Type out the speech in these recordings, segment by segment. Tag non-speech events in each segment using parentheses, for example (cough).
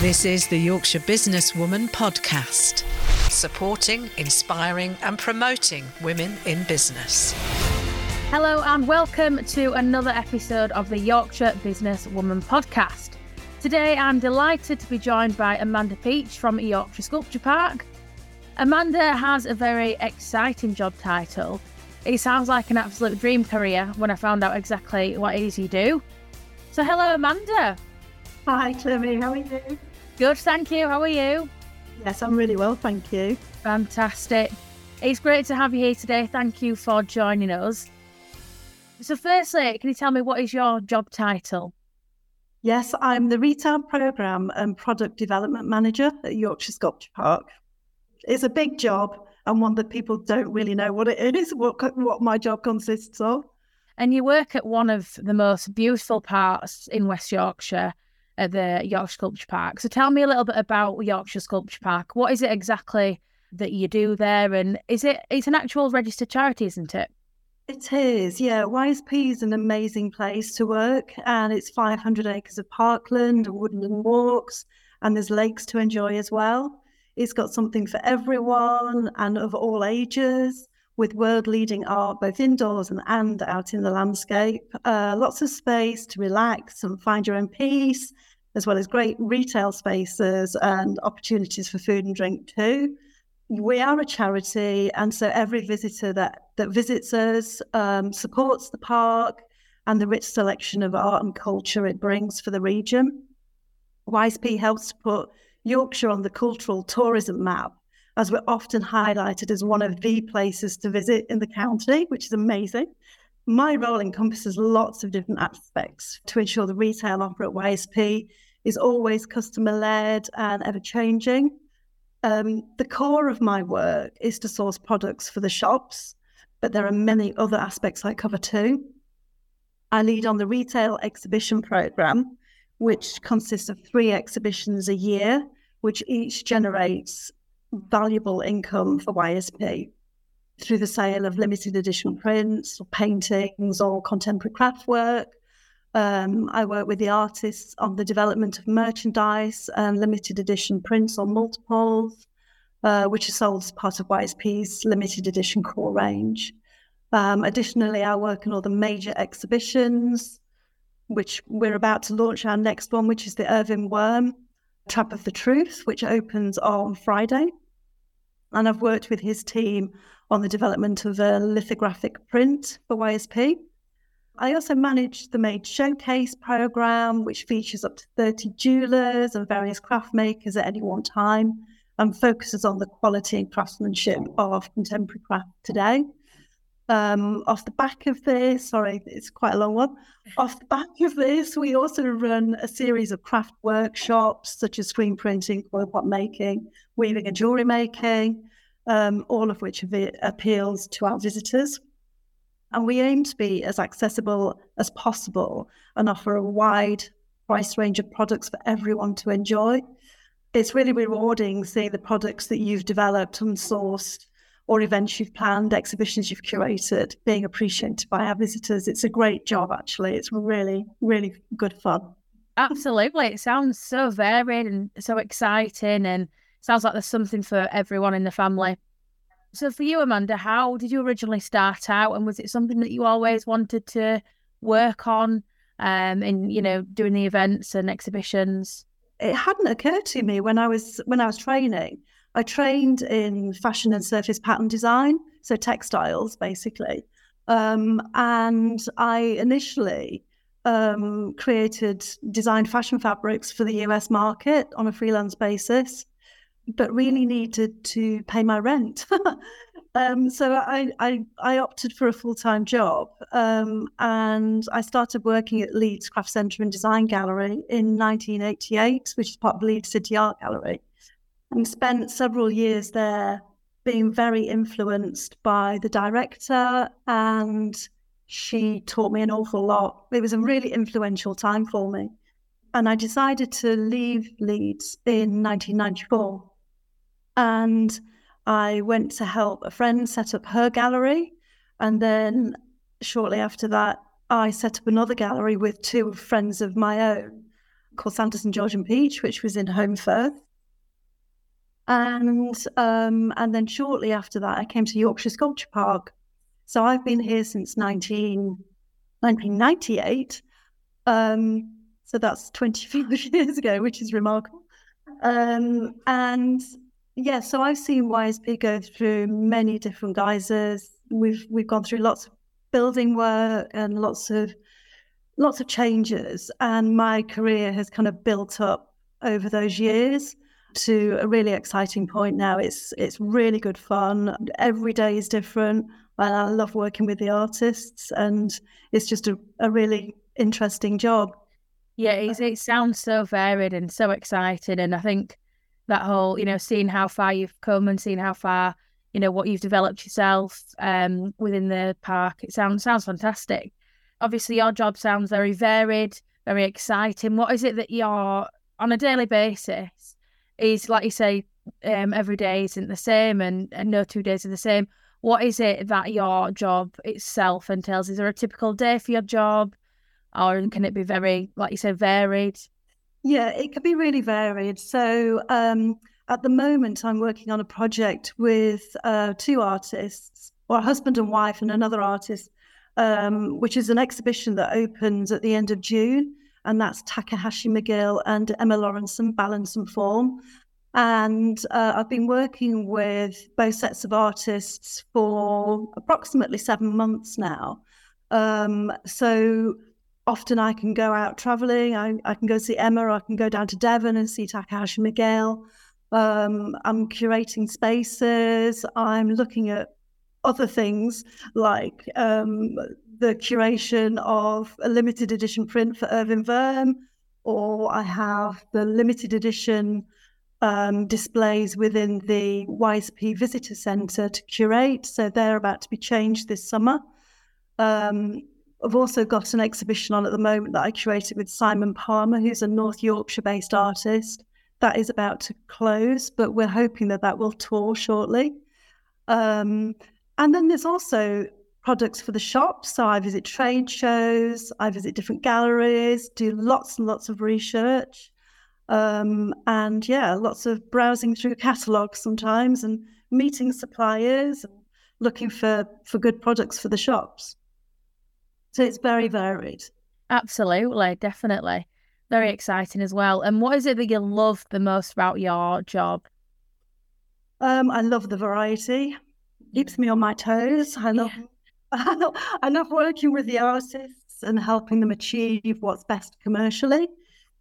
This is the Yorkshire Businesswoman podcast, supporting, inspiring, and promoting women in business. Hello, and welcome to another episode of the Yorkshire Businesswoman podcast. Today, I'm delighted to be joined by Amanda Peach from Yorkshire Sculpture Park. Amanda has a very exciting job title. It sounds like an absolute dream career when I found out exactly what it is you do. So, hello, Amanda. Hi, Clemmy. How are you? Good, thank you. How are you? Yes, I'm really well, thank you. Fantastic. It's great to have you here today. Thank you for joining us. So, firstly, can you tell me what is your job title? Yes, I'm the Retail Programme and Product Development Manager at Yorkshire Sculpture Park. It's a big job and one that people don't really know what it is, what, what my job consists of. And you work at one of the most beautiful parts in West Yorkshire, at the Yorkshire Sculpture Park. So tell me a little bit about Yorkshire Sculpture Park. What is it exactly that you do there? And is it it's an actual registered charity, isn't it? It is, yeah. YSP is an amazing place to work, and it's 500 acres of parkland, woodland walks, and there's lakes to enjoy as well. It's got something for everyone and of all ages, with world leading art both indoors and, and out in the landscape. Uh, lots of space to relax and find your own peace as well as great retail spaces and opportunities for food and drink too. We are a charity, and so every visitor that, that visits us um, supports the park and the rich selection of art and culture it brings for the region. YSP helps to put Yorkshire on the cultural tourism map, as we're often highlighted as one of the places to visit in the county, which is amazing. My role encompasses lots of different aspects to ensure the retail offer at YSP is always customer led and ever changing. Um, the core of my work is to source products for the shops, but there are many other aspects I cover too. I lead on the retail exhibition program, which consists of three exhibitions a year, which each generates valuable income for YSP through the sale of limited edition prints or paintings or contemporary craft work, um, I work with the artists on the development of merchandise and limited edition prints or multiples, uh, which are sold as part of YSP's limited edition core range. Um, additionally, I work on all the major exhibitions, which we're about to launch our next one, which is the Erwin Wurm Trap of the Truth, which opens on Friday. And I've worked with his team on the development of a lithographic print for YSP. I also manage the Made Showcase program, which features up to 30 jewelers and various craft makers at any one time and focuses on the quality and craftsmanship of contemporary craft today. Um, off the back of this, sorry, it's quite a long one. Off the back of this, we also run a series of craft workshops such as screen printing, coil pot making, weaving and jewellery making, um, all of which appeals to our visitors. And we aim to be as accessible as possible and offer a wide price range of products for everyone to enjoy. It's really rewarding seeing the products that you've developed and sourced or events you've planned, exhibitions you've curated, being appreciated by our visitors. It's a great job, actually. It's really, really good fun. Absolutely. It sounds so varied and so exciting, and sounds like there's something for everyone in the family. So for you, Amanda, how did you originally start out, and was it something that you always wanted to work on, um, in you know doing the events and exhibitions? It hadn't occurred to me when I was when I was training. I trained in fashion and surface pattern design, so textiles basically, um, and I initially um, created designed fashion fabrics for the US market on a freelance basis but really needed to pay my rent. (laughs) um, so I, I, I, opted for a full time job um, and I started working at Leeds Craft Centre and Design Gallery in 1988, which is part of Leeds City Art Gallery, and spent several years there being very influenced by the director and she taught me an awful lot. It was a really influential time for me. And I decided to leave Leeds in 1994 and I went to help a friend set up her gallery. And then shortly after that, I set up another gallery with two friends of my own called Sanderson George and Peach, which was in Holmfirth. And um, and then shortly after that, I came to Yorkshire Sculpture Park. So I've been here since 19, 1998. Um, so that's 25 (laughs) years ago, which is remarkable. Um, and yeah, so I've seen YSP go through many different guises. We've we've gone through lots of building work and lots of lots of changes, and my career has kind of built up over those years to a really exciting point now. It's it's really good fun. Every day is different. And I love working with the artists, and it's just a, a really interesting job. Yeah, it sounds so varied and so exciting. And I think that whole, you know, seeing how far you've come and seeing how far, you know, what you've developed yourself um, within the park, it sounds sounds fantastic. Obviously, your job sounds very varied, very exciting. What is it that you're on a daily basis? Is like you say, um, every day isn't the same, and, and no two days are the same what is it that your job itself entails? Is there a typical day for your job, or can it be very, like you said, varied? Yeah, it could be really varied. So um, at the moment, I'm working on a project with uh, two artists, or a husband and wife, and another artist, um, which is an exhibition that opens at the end of June. And that's Takahashi McGill and Emma Lawrence Lawrenson, Balance and Form. And uh, I've been working with both sets of artists for approximately seven months now. Um, so often I can go out traveling. I, I, can go see Emma, I can go down to Devon and see Takahashi McGill. Um, I'm curating spaces. I'm looking at other things like um, the curation of a limited edition print for Erwin Wurm, or I have the limited edition um, displays within the YSP Visitor Centre to curate. So they're about to be changed this summer. Um, I've also got an exhibition on at the moment that I curated with Simon Palmer, who's a North Yorkshire based artist. That is about to close, but we're hoping that that will tour shortly. Um, and then there's also products for the shops. So I visit trade shows, I visit different galleries, do lots and lots of research. Um, and yeah, lots of browsing through catalogs sometimes and meeting suppliers and looking for, for good products for the shops. So it's very varied. Absolutely, definitely. Very exciting as well. And what is it that you love the most about your job? Um, I love the variety. Keeps me on my toes. I love yeah. (laughs) I love working with the artists and helping them achieve what's best commercially.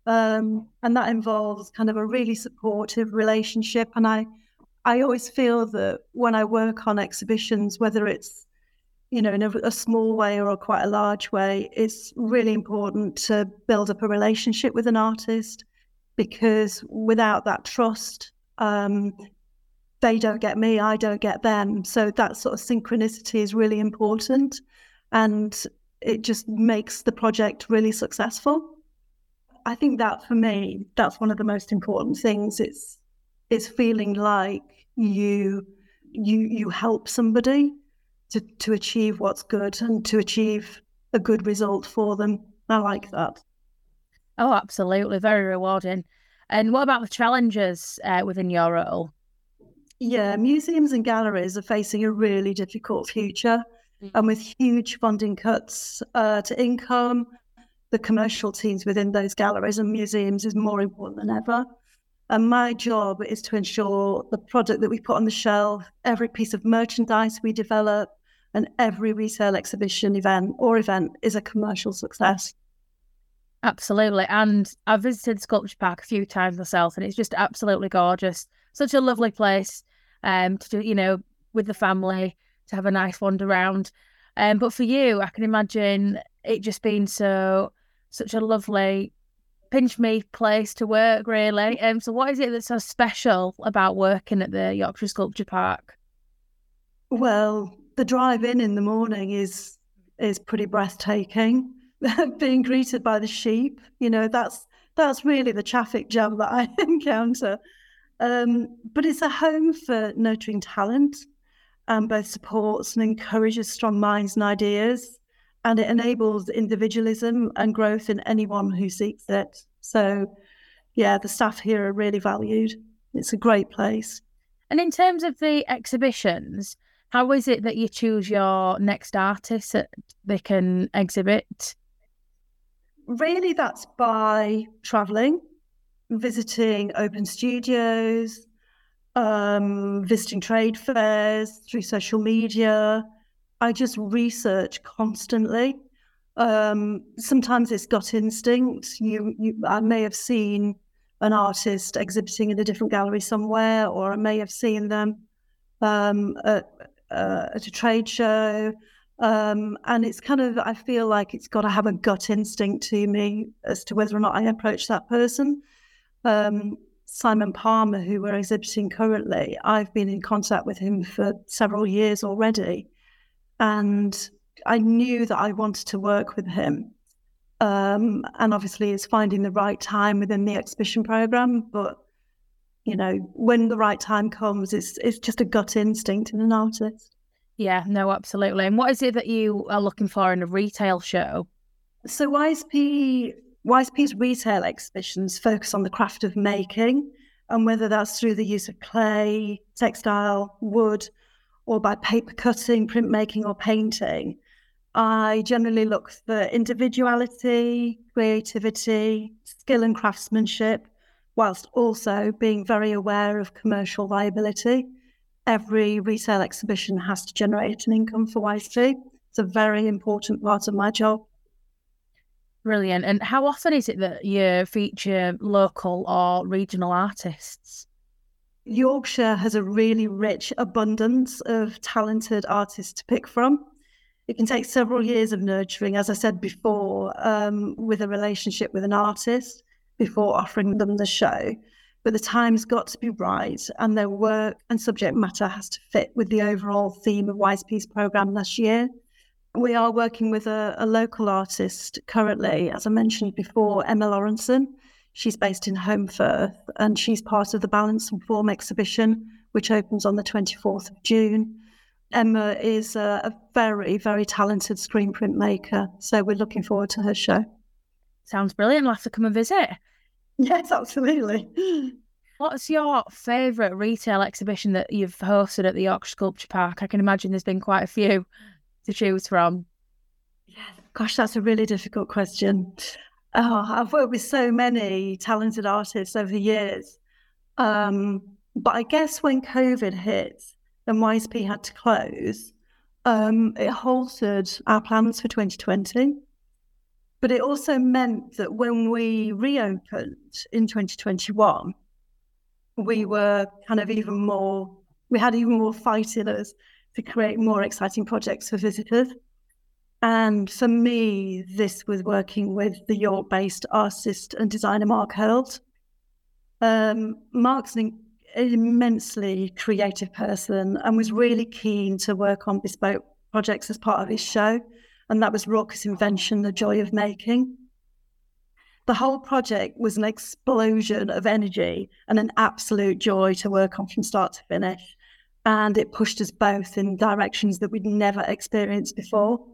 Um, and that involves kind of a really supportive relationship. And I, I always feel that when I work on exhibitions, whether it's you know in a, a small way or a quite a large way, it's really important to build up a relationship with an artist because without that trust, um, they don't get me, I don't get them. So that sort of synchronicity is really important, and it just makes the project really successful. I think that for me, that's one of the most important things. It's it's feeling like you you you help somebody to to achieve what's good and to achieve a good result for them. I like that. Oh, absolutely, very rewarding. And what about the challenges uh, within your role? Yeah, museums and galleries are facing a really difficult future, mm-hmm. and with huge funding cuts uh, to income the commercial teams within those galleries and museums is more important than ever. And my job is to ensure the product that we put on the shelf, every piece of merchandise we develop, and every retail exhibition event or event is a commercial success. Absolutely. And I've visited Sculpture Park a few times myself, and it's just absolutely gorgeous. Such a lovely place um, to do, you know, with the family, to have a nice wander around. Um, but for you, I can imagine it just being so such a lovely pinch me place to work, really. Um, so, what is it that's so special about working at the Yorkshire Sculpture Park? Well, the drive in in the morning is is pretty breathtaking. (laughs) Being greeted by the sheep, you know, that's that's really the traffic jam that I (laughs) encounter. Um, but it's a home for nurturing talent and both supports and encourages strong minds and ideas and it enables individualism and growth in anyone who seeks it. So, yeah, the staff here are really valued. It's a great place. And in terms of the exhibitions, how is it that you choose your next artist that they can exhibit? Really, that's by traveling, visiting open studios, um, visiting trade fairs through social media. I just research constantly. Um, sometimes it's gut instinct. You, you, I may have seen an artist exhibiting in a different gallery somewhere, or I may have seen them um, at, uh, at a trade show. Um, and it's kind of, I feel like it's got to have a gut instinct to me as to whether or not I approach that person. Um, Simon Palmer, who we're exhibiting currently, I've been in contact with him for several years already. And I knew that I wanted to work with him. Um, and obviously, it's finding the right time within the exhibition program. But you know, when the right time comes, it's it's just a gut instinct in an artist. Yeah, no, absolutely. And what is it that you are looking for in a retail show? So YSP YSP's retail exhibitions focus on the craft of making, and whether that's through the use of clay, textile, wood, or by paper cutting, printmaking, or painting. I generally look for individuality, creativity, skill and craftsmanship, whilst also being very aware of commercial viability. Every retail exhibition has to generate an income for YSP. It's a very important part of my job. Brilliant. And how often is it that you feature local or regional artists? Yorkshire has a really rich abundance of talented artists to pick from. It can take several years of nurturing, as I said before, um, with a relationship with an artist before offering them the show. But the time's got to be right, and their work and subject matter has to fit with the overall theme of YSP's programme this year. We are working with a, a local artist currently, as I mentioned before, Emma Lawrenson. She's based in Holmfirth, and she's part of the Balance and Form exhibition, which opens on the 24th of June. Emma is a, a very, very talented screen print maker. So we're looking forward to her show. Sounds brilliant. I'll have to come and visit. Yes, absolutely. What's your favourite retail exhibition that you've hosted at the Yorkshire Sculpture Park? I can imagine there's been quite a few to choose from. Yeah, gosh, that's a really difficult question. Oh, I've worked with so many talented artists over the years. Um, but I guess when COVID hit, and YSP had to close, um, it halted our plans for 2020. But it also meant that when we reopened in 2021, we were kind of even more, we had even more fight in us to create more exciting projects for visitors. And for me, this was working with the York based artist and designer Mark Hearld. Um, Mark's an immensely creative person and was really keen to work on bespoke projects as part of his show. And that was Raucous Invention, The Joy of Making. The whole project was an explosion of energy and an absolute joy to work on from start to finish. And it pushed us both in directions that we'd never experienced before.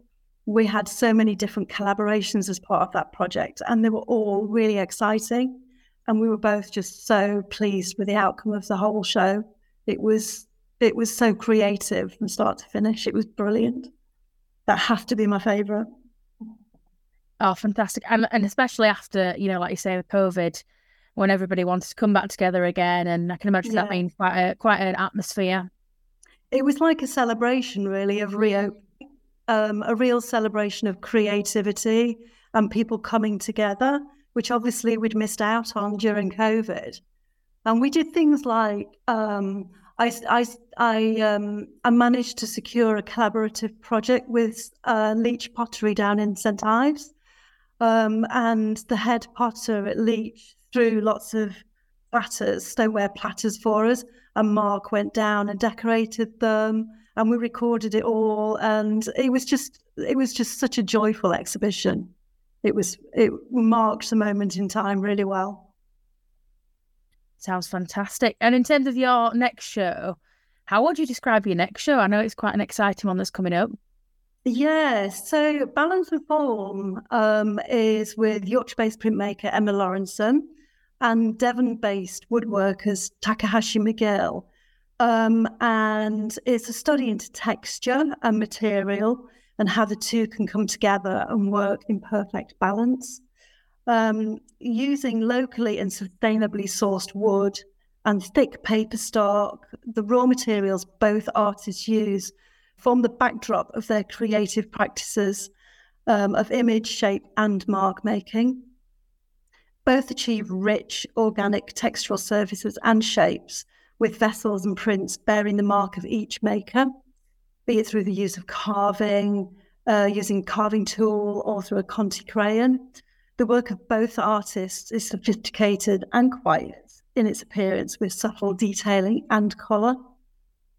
We had so many different collaborations as part of that project, and they were all really exciting and we were both just so pleased with the outcome of the whole show. It was it was so creative from start to finish. It was brilliant. That has to be my favourite. Oh, fantastic! And and especially after you know, like you say, with COVID, when everybody wanted to come back together again, and I can imagine yeah. that being quite a quite an atmosphere. It was like a celebration, really, of Rio, um, a real celebration of creativity and people coming together which obviously we'd missed out on during COVID. And we did things like um, I, I, I, um, I, managed to secure a collaborative project with uh, Leach Pottery down in St Ives. Um, and the head potter at Leach threw lots of platters, stoneware platters for us. And Mark went down and decorated them and we recorded it all. And it was just, it was just such a joyful exhibition it was it marked the moment in time really well. Sounds fantastic. And in terms of your next show, how would you describe your next show? I know it's quite an exciting one that's coming up. Yeah, so Balance and Form um, is with Yorkshire based printmaker Emma Lawrenson and Devon based woodworkers Takahashi McGill. Um, and it's a study into texture and material and how the two can come together and work in perfect balance. Um, using locally and sustainably sourced wood and thick paper stock, the raw materials both artists use form the backdrop of their creative practices um, of image, shape, and mark making. Both achieve rich, organic textural surfaces and shapes with vessels and prints bearing the mark of each maker, be it through the use of carving, uh, using carving tool, or through a Conte crayon. The work of both artists is sophisticated and quiet in its appearance with subtle detailing and colour.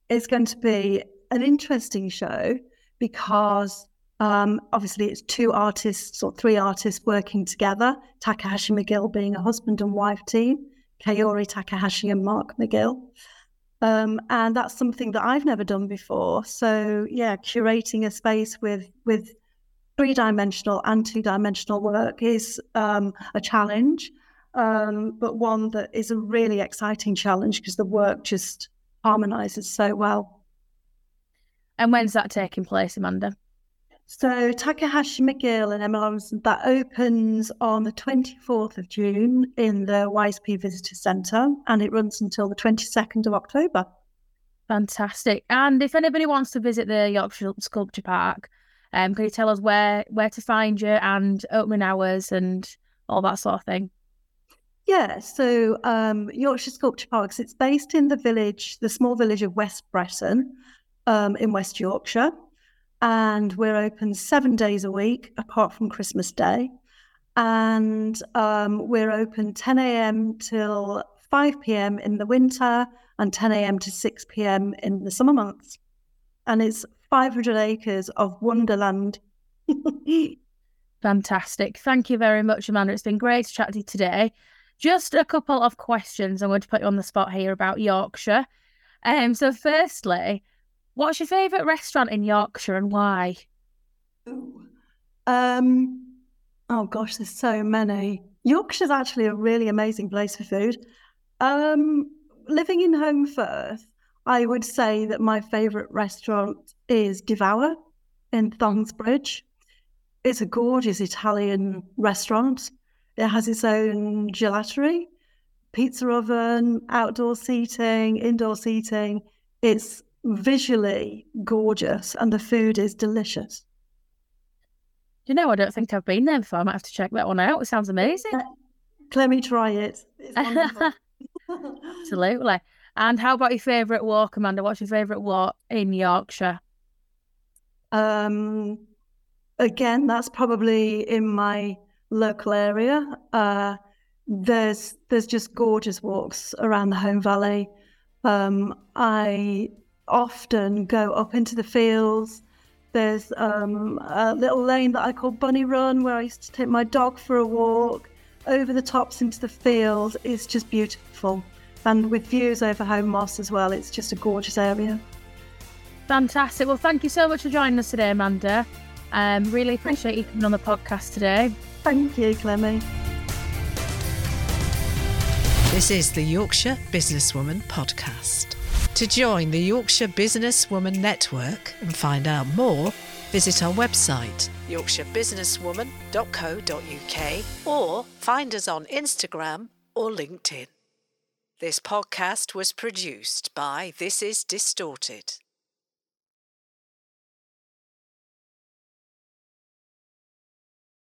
It's going to be an interesting show because um, obviously it's two artists or three artists working together, Takahashi McGill being a husband and wife team, Kaori Takahashi and Mark McGill. Um, and that's something that I've never done before. So yeah, curating a space with with three dimensional and two dimensional work is um, a challenge, um, but one that is a really exciting challenge because the work just harmonizes so well. And when's that taking place, Amanda? So Takahashi McGill and Emma Lawrenson, that opens on the 24th of June in the YSP Visitor Centre and it runs until the 22nd of October. Fantastic. And if anybody wants to visit the Yorkshire Sculpture Park, um, can you tell us where where to find you and opening hours and all that sort of thing? Yeah, so um, Yorkshire Sculpture Parks, it's based in the village, the small village of West Bretton um, in West Yorkshire. And we're open seven days a week, apart from Christmas Day. And um, we're open 10 a.m. till 5 p.m. in the winter and 10 a.m. to 6 p.m. in the summer months. And it's 500 acres of wonderland. (laughs) Fantastic. Thank you very much, Amanda. It's been great to chat to you today. Just a couple of questions. I'm going to put you on the spot here about Yorkshire. Um, so, firstly, What's your favourite restaurant in Yorkshire and why? Um, oh gosh, there's so many. Yorkshire's actually a really amazing place for food. Um, living in Holmfirth, I would say that my favourite restaurant is Devour in Thongsbridge. It's a gorgeous Italian restaurant. It has its own gelatery, pizza oven, outdoor seating, indoor seating. It's visually gorgeous and the food is delicious. You know, I don't think I've been there before. I might have to check that one out. It sounds amazing. Let me try it. (laughs) Absolutely. And how about your favourite walk, Amanda? What's your favourite walk in Yorkshire? Um, again, that's probably in my local area. Uh, there's there's just gorgeous walks around the Holme Valley. Um, I often go up into the fields. There's um, a little lane that I call Bunny Run where I used to take my dog for a walk over the tops into the field. It's just beautiful. And with views over Holme Moss as well, it's just a gorgeous area. Fantastic. Well, thank you so much for joining us today, Amanda. Um, really appreciate you coming on the podcast today. Thank you, Clemmy. This is the Yorkshire Businesswoman Podcast. To join the Yorkshire Businesswoman Network and find out more, visit our website yorkshirebusinesswoman.co.uk or find us on Instagram or LinkedIn. This podcast was produced by This Is Distorted.